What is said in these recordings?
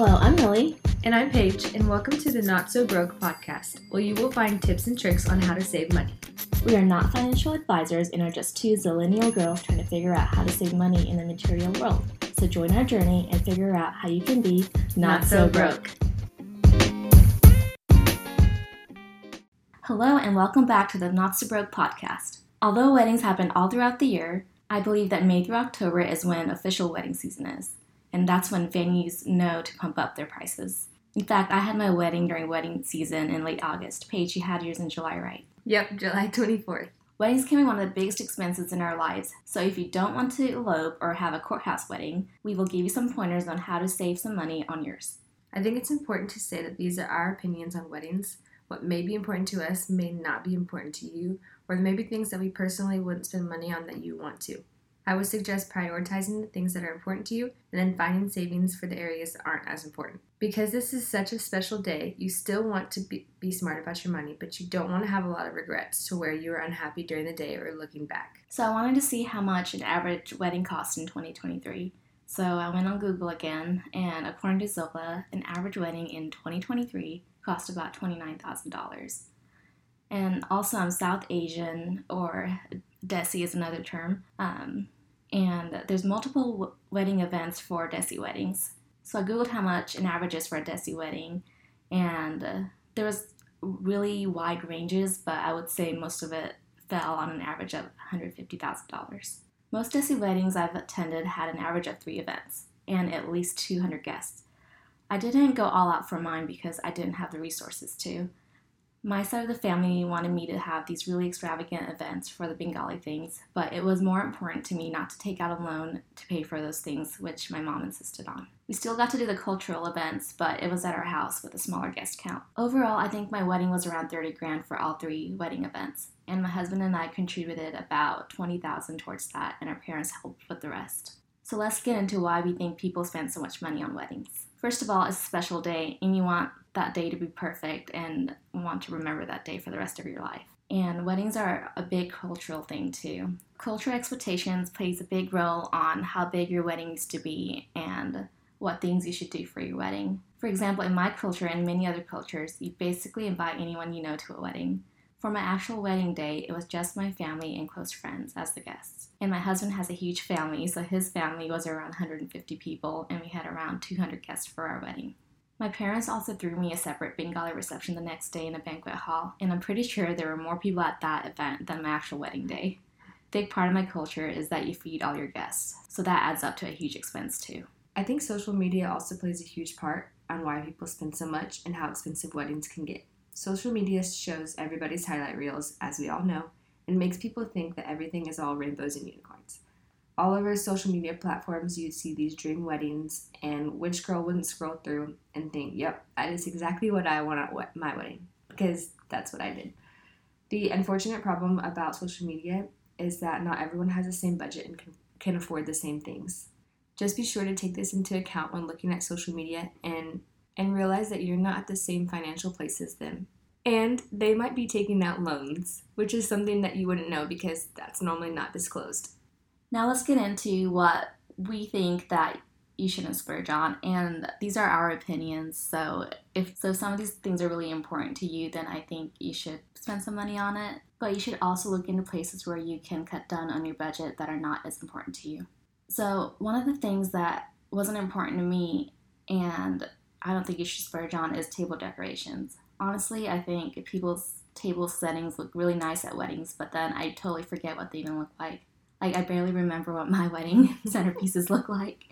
Hello, I'm Mili. And I'm Paige, and welcome to the Not So Broke podcast, where you will find tips and tricks on how to save money. We are not financial advisors and are just two zillennial girls trying to figure out how to save money in the material world. So join our journey and figure out how you can be not, not so, so broke. Hello, and welcome back to the Not So Broke podcast. Although weddings happen all throughout the year, I believe that May through October is when official wedding season is and that's when venues know to pump up their prices. In fact, I had my wedding during wedding season in late August. Paige, you had yours in July, right? Yep, July 24th. Weddings can be one of the biggest expenses in our lives, so if you don't want to elope or have a courthouse wedding, we will give you some pointers on how to save some money on yours. I think it's important to say that these are our opinions on weddings. What may be important to us may not be important to you, or there may be things that we personally wouldn't spend money on that you want to. I would suggest prioritizing the things that are important to you and then finding savings for the areas that aren't as important. Because this is such a special day, you still want to be, be smart about your money, but you don't want to have a lot of regrets to where you are unhappy during the day or looking back. So I wanted to see how much an average wedding cost in 2023. So I went on Google again, and according to Zola, an average wedding in 2023 cost about $29,000. And also, I'm South Asian, or Desi is another term. Um, and there's multiple wedding events for Desi weddings. So I googled how much an average is for a Desi wedding, and uh, there was really wide ranges, but I would say most of it fell on an average of $150,000. Most Desi weddings I've attended had an average of three events and at least 200 guests. I didn't go all out for mine because I didn't have the resources to my side of the family wanted me to have these really extravagant events for the Bengali things, but it was more important to me not to take out a loan to pay for those things, which my mom insisted on. We still got to do the cultural events, but it was at our house with a smaller guest count. Overall, I think my wedding was around 30 grand for all three wedding events, and my husband and I contributed about 20,000 towards that, and our parents helped with the rest. So let's get into why we think people spend so much money on weddings. First of all, it's a special day, and you want that day to be perfect and want to remember that day for the rest of your life. And weddings are a big cultural thing too. Cultural expectations plays a big role on how big your wedding needs to be and what things you should do for your wedding. For example, in my culture and many other cultures, you basically invite anyone you know to a wedding. For my actual wedding day, it was just my family and close friends as the guests. And my husband has a huge family, so his family was around 150 people, and we had around 200 guests for our wedding. My parents also threw me a separate Bengali reception the next day in a banquet hall, and I'm pretty sure there were more people at that event than my actual wedding day. Big part of my culture is that you feed all your guests, so that adds up to a huge expense too. I think social media also plays a huge part on why people spend so much and how expensive weddings can get. Social media shows everybody's highlight reels, as we all know, and makes people think that everything is all rainbows and unicorns all over social media platforms, you'd see these dream weddings, and which girl wouldn't scroll through and think, yep, that is exactly what I want at my wedding? Because that's what I did. The unfortunate problem about social media is that not everyone has the same budget and can, afford the same things. Just be sure to take this into account when looking at social media and, and realize that you're not at the same financial place as them. And they might be taking out loans, which is something that you wouldn't know because that's normally not disclosed. Now let's get into what we think that you shouldn't splurge on and these are our opinions so if so some of these things are really important to you then i think you should spend some money on it. But you should also look into places where you can cut down on your budget that are not as important to you. So one of the things that wasn't important to me and i don't think you should splurge on is table decorations. Honestly i think people's table settings look really nice at weddings but then i totally forget what they even look like like, I barely remember what my wedding centerpieces look like.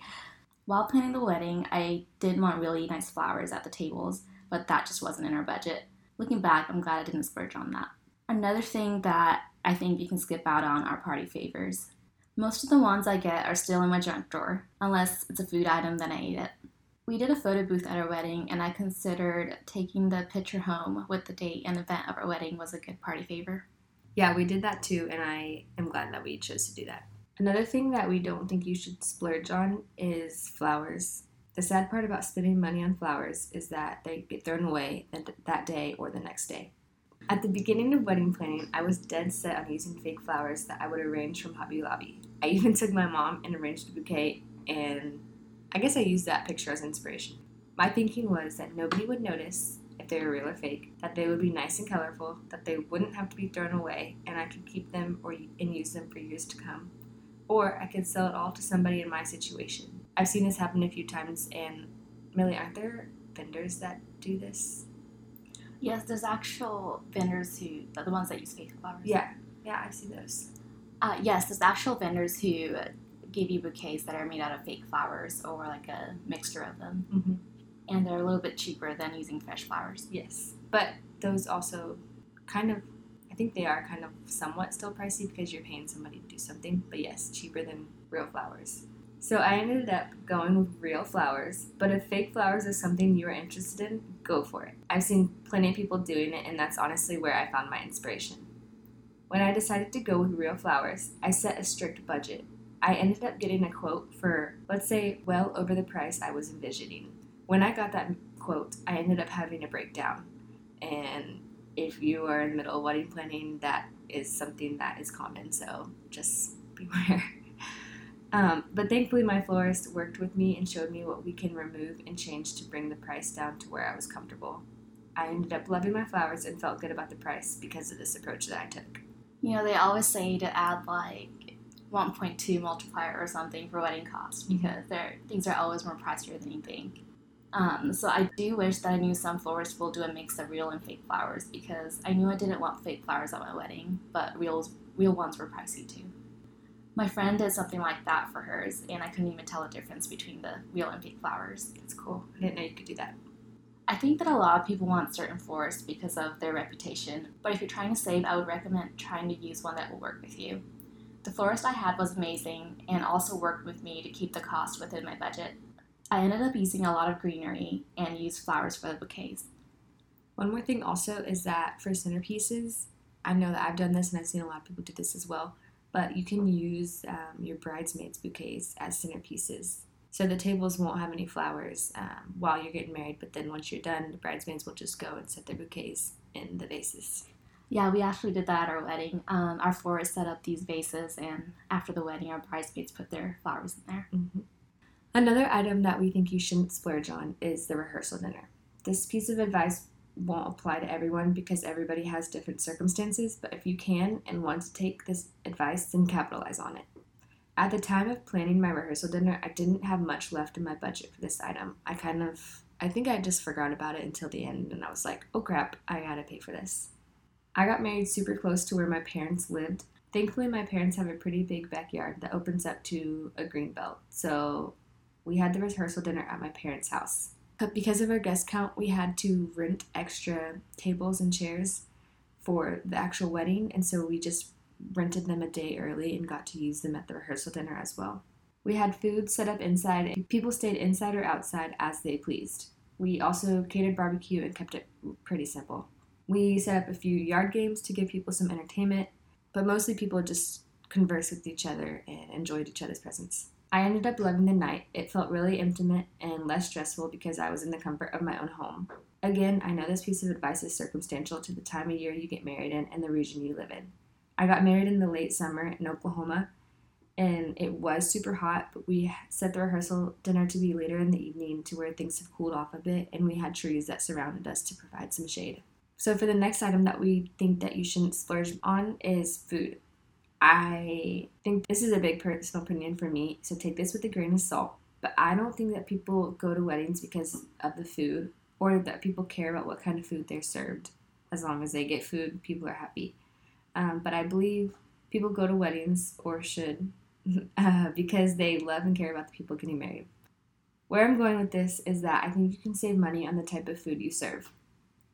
While planning the wedding, I did want really nice flowers at the tables, but that just wasn't in our budget. Looking back, I'm glad I didn't splurge on that. Another thing that I think you can skip out on are party favors. Most of the ones I get are still in my junk drawer, unless it's a food item, then I eat it. We did a photo booth at our wedding, and I considered taking the picture home with the date and event of our wedding was a good party favor. Yeah, we did that too, and I am glad that we chose to do that. Another thing that we don't think you should splurge on is flowers. The sad part about spending money on flowers is that they get thrown away that day or the next day. At the beginning of wedding planning, I was dead set on using fake flowers that I would arrange from Hobby Lobby. I even took my mom and arranged a bouquet, and I guess I used that picture as inspiration. My thinking was that nobody would notice if they were real or fake, that they would be nice and colorful, that they wouldn't have to be thrown away, and I could keep them or and use them for years to come. Or I could sell it all to somebody in my situation. I've seen this happen a few times, and Mili, aren't there vendors that do this? Yes, there's actual vendors who, the ones that use fake flowers. Yeah, yeah, I see those. Uh, yes, there's actual vendors who give you bouquets that are made out of fake flowers or like a mixture of them. Mm-hmm. And they're a little bit cheaper than using fresh flowers. Yes, but those also kind of, I think they are kind of somewhat still pricey because you're paying somebody to do something. But yes, cheaper than real flowers. So I ended up going with real flowers, but if fake flowers is something you are interested in, go for it. I've seen plenty of people doing it, and that's honestly where I found my inspiration. When I decided to go with real flowers, I set a strict budget. I ended up getting a quote for, let's say, well over the price I was envisioning. When I got that quote, I ended up having a breakdown. And if you are in the middle of wedding planning, that is something that is common, so just beware. Um, but thankfully, my florist worked with me and showed me what we can remove and change to bring the price down to where I was comfortable. I ended up loving my flowers and felt good about the price because of this approach that I took. You know, they always say to add like 1.2 multiplier or something for wedding costs because things are always more pricier than you think. Um, so I do wish that I knew some florists will do a mix of real and fake flowers because I knew I didn't want fake flowers at my wedding, but real real ones were pricey too. My friend did something like that for hers, and I couldn't even tell the difference between the real and fake flowers. That's cool. I didn't know you could do that. I think that a lot of people want certain florists because of their reputation, but if you're trying to save, I would recommend trying to use one that will work with you. The florist I had was amazing and also worked with me to keep the cost within my budget. I ended up using a lot of greenery and used flowers for the bouquets. One more thing also is that for centerpieces, I know that I've done this and I've seen a lot of people do this as well but you can use um, your bridesmaids bouquets as centerpieces. So the tables won't have any flowers um, while you're getting married, but then once you're done, the bridesmaids will just go and set their bouquets in the vases. Yeah, we actually did that at our wedding. Um, our florist set up these vases, and after the wedding, our bridesmaids put their flowers in there. Mm-hmm. Another item that we think you shouldn't splurge on is the rehearsal dinner. This piece of advice won't apply to everyone because everybody has different circumstances, but if you can and want to take this advice, then capitalize on it. At the time of planning my rehearsal dinner, I didn't have much left in my budget for this item. I kind of, I think I just forgot about it until the end and I was like, oh crap, I gotta pay for this. I got married super close to where my parents lived. Thankfully, my parents have a pretty big backyard that opens up to a green belt, so we had the rehearsal dinner at my parents' house. But because of our guest count, we had to rent extra tables and chairs for the actual wedding, and so we just rented them a day early and got to use them at the rehearsal dinner as well. We had food set up inside, and people stayed inside or outside as they pleased. We also catered barbecue and kept it pretty simple. We set up a few yard games to give people some entertainment, but mostly people just conversed with each other and enjoyed each other's presence. I ended up loving the night. It felt really intimate and less stressful because I was in the comfort of my own home. Again, I know this piece of advice is circumstantial to the time of year you get married in and the region you live in. I got married in the late summer in Oklahoma, and it was super hot, but we set the rehearsal dinner to be later in the evening to where things have cooled off a bit, and we had trees that surrounded us to provide some shade. So, for the next item that we think that you shouldn't splurge on is food. I think this is a big personal opinion for me, so take this with a grain of salt. But I don't think that people go to weddings because of the food or that people care about what kind of food they're served. As long as they get food, people are happy. Um, but I believe people go to weddings or should uh, because they love and care about the people getting married. Where I'm going with this is that I think you can save money on the type of food you serve.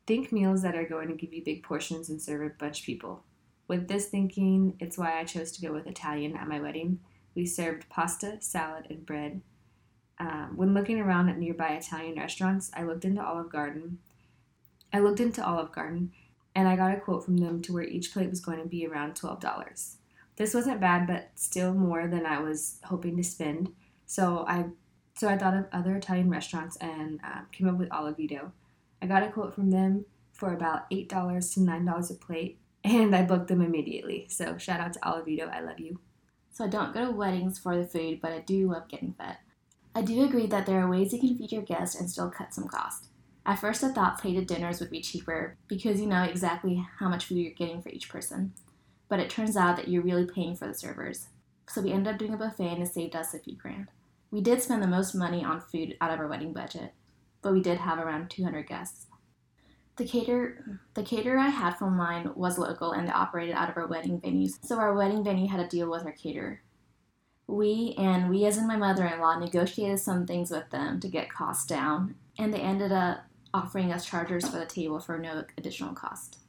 Think meals that are going to give you big portions and serve a bunch of people. With this thinking, it's why I chose to go with Italian at my wedding. We served pasta, salad, and bread. Um, when looking around at nearby Italian restaurants, I looked into Olive Garden. I looked into Olive Garden, and I got a quote from them to where each plate was going to be around twelve dollars. This wasn't bad, but still more than I was hoping to spend. So I, so I thought of other Italian restaurants and uh, came up with Olivito. I got a quote from them for about eight dollars to nine dollars a plate, and I booked them immediately. So shout out to Olivito, I love you. So I don't go to weddings for the food, but I do love getting fed. I do agree that there are ways you can feed your guests and still cut some cost. At first, I thought plated dinners would be cheaper because you know exactly how much food you're getting for each person. But it turns out that you're really paying for the servers. So we ended up doing a buffet and it saved us a few grand. We did spend the most money on food out of our wedding budget, but we did have around 200 guests. The cater the caterer I had for mine was local and they operated out of our wedding venues, so our wedding venue had a deal with our caterer. We and we as in my mother-in-law negotiated some things with them to get costs down, and they ended up offering us chargers for the table for no additional cost.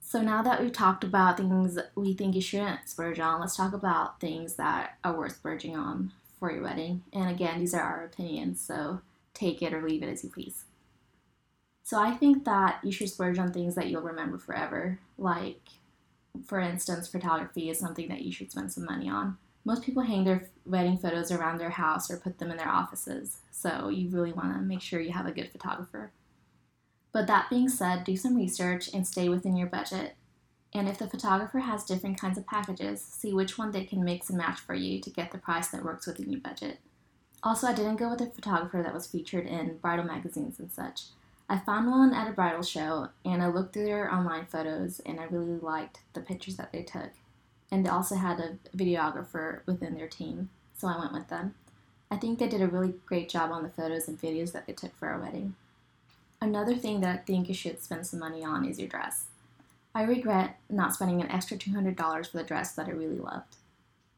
So now that we've talked about things we think you shouldn't splurge on, let's talk about things that are worth splurging on for your wedding. And again, these are our opinions, so take it or leave it as you please. So I think that you should splurge on things that you'll remember forever. Like, for instance, photography is something that you should spend some money on. Most people hang their wedding photos around their house or put them in their offices, so you really want to make sure you have a good photographer. But that being said, do some research and stay within your budget. And if the photographer has different kinds of packages, see which one they can mix and match for you to get the price that works within your budget. Also, I didn't go with a photographer that was featured in bridal magazines and such. I found one at a bridal show and I looked through their online photos and I really liked the pictures that they took. And they also had a videographer within their team, so I went with them. I think they did a really great job on the photos and videos that they took for our wedding. Another thing that I think you should spend some money on is your dress. I regret not spending an extra $200 for the dress that I really loved.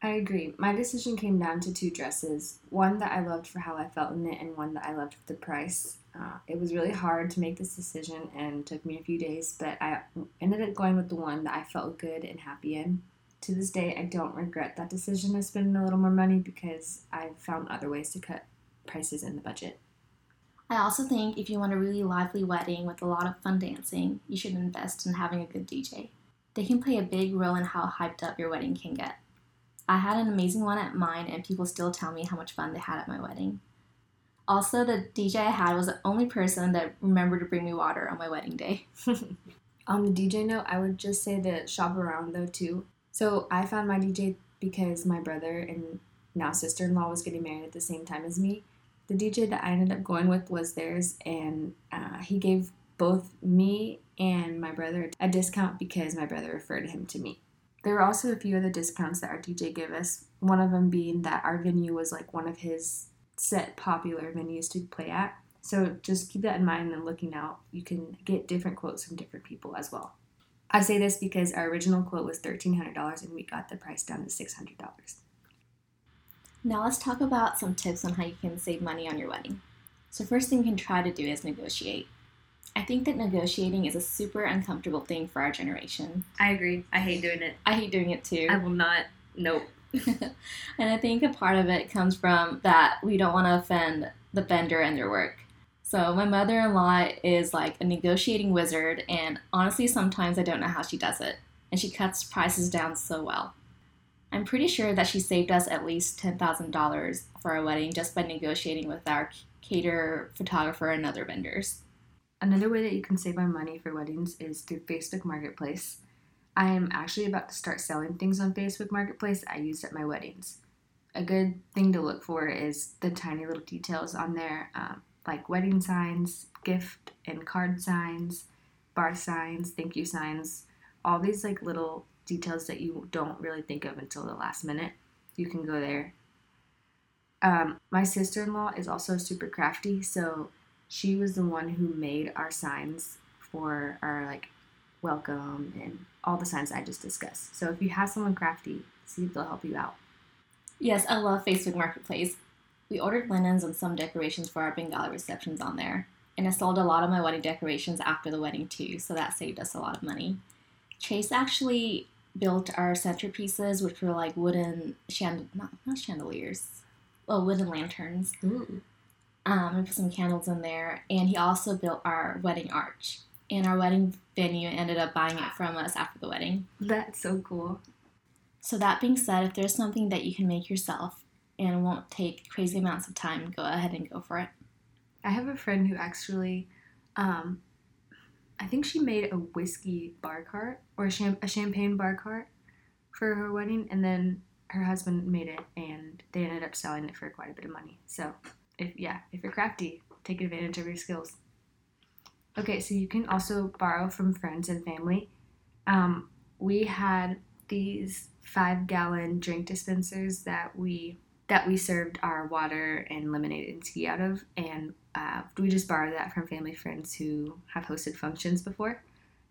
I agree. My decision came down to two dresses one that I loved for how I felt in it, and one that I loved for the price. Uh, it was really hard to make this decision and took me a few days, but I ended up going with the one that I felt good and happy in. To this day, I don't regret that decision of spending a little more money because I've found other ways to cut prices in the budget. I also think if you want a really lively wedding with a lot of fun dancing, you should invest in having a good DJ. They can play a big role in how hyped up your wedding can get. I had an amazing one at mine, and people still tell me how much fun they had at my wedding. Also, the DJ I had was the only person that remembered to bring me water on my wedding day. on the DJ note, I would just say to shop around though too. So I found my DJ because my brother and now sister in law was getting married at the same time as me. The DJ that I ended up going with was theirs, and uh, he gave both me and my brother a discount because my brother referred him to me. There were also a few other discounts that our DJ gave us, one of them being that our venue was like one of his set popular venues to play at. So just keep that in mind and looking out. You can get different quotes from different people as well. I say this because our original quote was $1,300 and we got the price down to $600. Now let's talk about some tips on how you can save money on your wedding. So, first thing you can try to do is negotiate. I think that negotiating is a super uncomfortable thing for our generation. I agree. I hate doing it. I hate doing it too. I will not. Nope. and I think a part of it comes from that we don't want to offend the vendor and their work. So my mother-in-law is like a negotiating wizard, and honestly, sometimes I don't know how she does it. And she cuts prices down so well. I'm pretty sure that she saved us at least $10,000 for our wedding just by negotiating with our caterer, photographer, and other vendors. Another way that you can save on money for weddings is through Facebook Marketplace. I am actually about to start selling things on Facebook Marketplace I used at my weddings. A good thing to look for is the tiny little details on there, um, like wedding signs, gift and card signs, bar signs, thank you signs, all these like little details that you don't really think of until the last minute. You can go there. Um, my sister in law is also super crafty, so she was the one who made our signs for our like welcome and all the signs I just discussed. So if you have someone crafty, see if they'll help you out. Yes, I love Facebook Marketplace. We ordered linens and some decorations for our Bengali receptions on there. And I sold a lot of my wedding decorations after the wedding too, so that saved us a lot of money. Chase actually built our centerpieces, which were like wooden chand- not, not chandeliers, well, wooden lanterns. Ooh. Um, we put some candles in there, and he also built our wedding arch. And our wedding venue ended up buying it from us after the wedding. That's so cool. So that being said, if there's something that you can make yourself and won't take crazy amounts of time, go ahead and go for it. I have a friend who actually, um, I think she made a whiskey bar cart or a, cham- a champagne bar cart for her wedding, and then her husband made it, and they ended up selling it for quite a bit of money. So, if yeah, if you're crafty, take advantage of your skills. Okay, so you can also borrow from friends and family. Um, we had these five gallon drink dispensers that we that we served our water and lemonade and tea out of, and uh, we just borrowed that from family friends who have hosted functions before.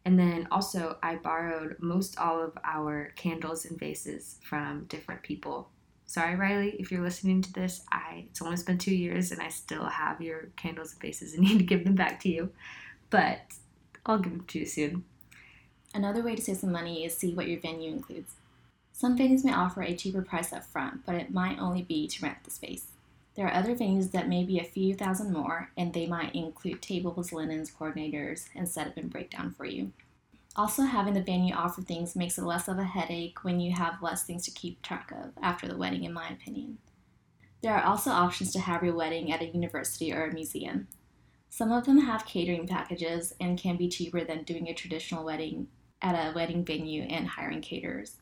And then also, I borrowed most all of our candles and vases from different people. Sorry, Riley, if you're listening to this, I it's almost been two years and I still have your candles and vases and need to give them back to you. But I'll give them to you soon. Another way to save some money is see what your venue includes. Some venues may offer a cheaper price up front, but it might only be to rent the space. There are other venues that may be a few thousand more, and they might include tables, linens, coordinators, and setup and breakdown for you. Also, having the venue offer things makes it less of a headache when you have less things to keep track of after the wedding, in my opinion. There are also options to have your wedding at a university or a museum. Some of them have catering packages and can be cheaper than doing a traditional wedding at a wedding venue and hiring caterers.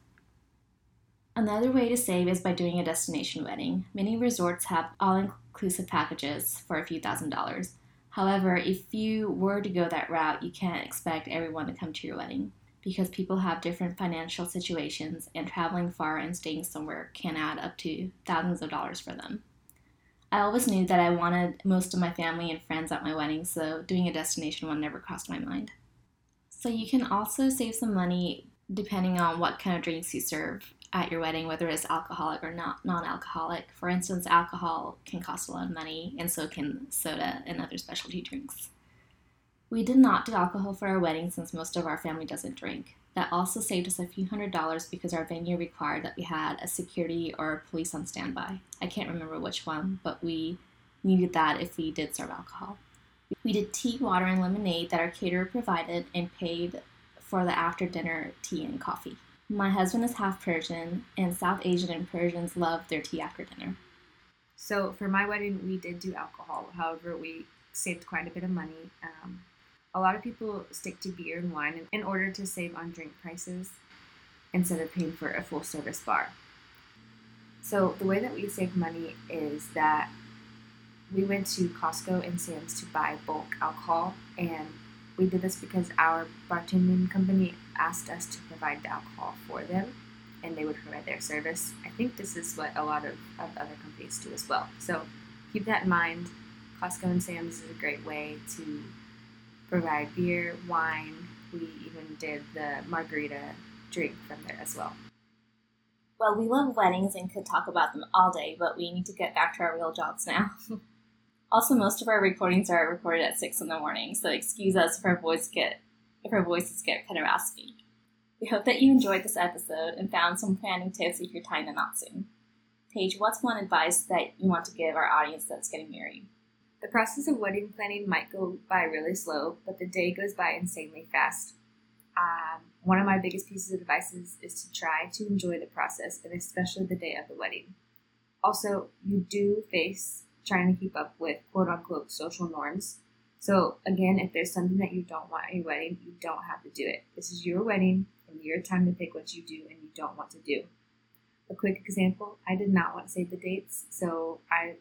Another way to save is by doing a destination wedding. Many resorts have all inclusive packages for a few thousand dollars. However, if you were to go that route, you can't expect everyone to come to your wedding because people have different financial situations and traveling far and staying somewhere can add up to thousands of dollars for them. I always knew that I wanted most of my family and friends at my wedding, so doing a destination one never crossed my mind. So you can also save some money depending on what kind of drinks you serve at your wedding, whether it's alcoholic or not non-alcoholic. For instance, alcohol can cost a lot of money, and so can soda and other specialty drinks. We did not do alcohol for our wedding since most of our family doesn't drink. That also saved us a few hundred dollars because our venue required that we had a security or police on standby. I can't remember which one, but we needed that if we did serve alcohol. We did tea, water, and lemonade that our caterer provided and paid for the after dinner tea and coffee. My husband is half Persian, and South Asian and Persians love their tea after dinner. So for my wedding, we did do alcohol. However, we saved quite a bit of money. Um, a lot of people stick to beer and wine in order to save on drink prices instead of paying for a full service bar. So the way that we save money is that we went to Costco and Sam's to buy bulk alcohol, and we did this because our bartending company asked us to provide the alcohol for them, and they would provide their service. I think this is what a lot of, of other companies do as well. So keep that in mind. Costco and Sam's is a great way to provide beer, wine. We even did the margarita drink from there as well. Well, we love weddings and could talk about them all day, but we need to get back to our real jobs now. Also, most of our recordings are recorded at six in the morning, so excuse us if our voice get if our voices get kind of raspy. We hope that you enjoyed this episode and found some planning tips if you're tying the knot soon. Paige, what's one advice that you want to give our audience that's getting married? The process of wedding planning might go by really slow, but the day goes by insanely fast. Um, one of my biggest pieces of advice is, is to try to enjoy the process, and especially the day of the wedding. Also, you do face trying to keep up with quote unquote social norms. So again, if there's something that you don't want at your wedding, you don't have to do it. This is your wedding and your time to pick what you do and you don't want to do. A quick example, I did not want to save the dates, so I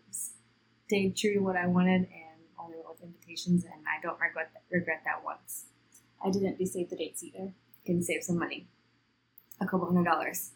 stayed true to what I wanted and only went with invitations and I don't regret that, regret that once. I didn't do save the dates either. Can save some money. A couple hundred dollars.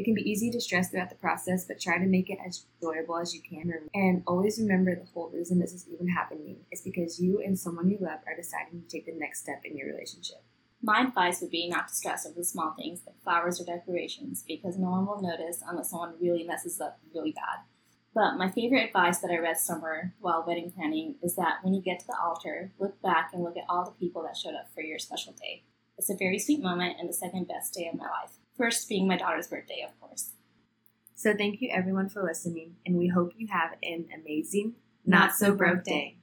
It can be easy to stress throughout the process, but try to make it as enjoyable as you can. And always remember the whole reason this is even happening is because you and someone you love are deciding to take the next step in your relationship. My advice would be not to stress over the small things like flowers or decorations because no one will notice unless someone really messes up really bad. But my favorite advice that I read somewhere while wedding planning is that when you get to the altar, look back and look at all the people that showed up for your special day. It's a very sweet moment and the second best day of my life. First being my daughter's birthday, of course. So thank you everyone for listening, and we hope you have an amazing, not so broke day.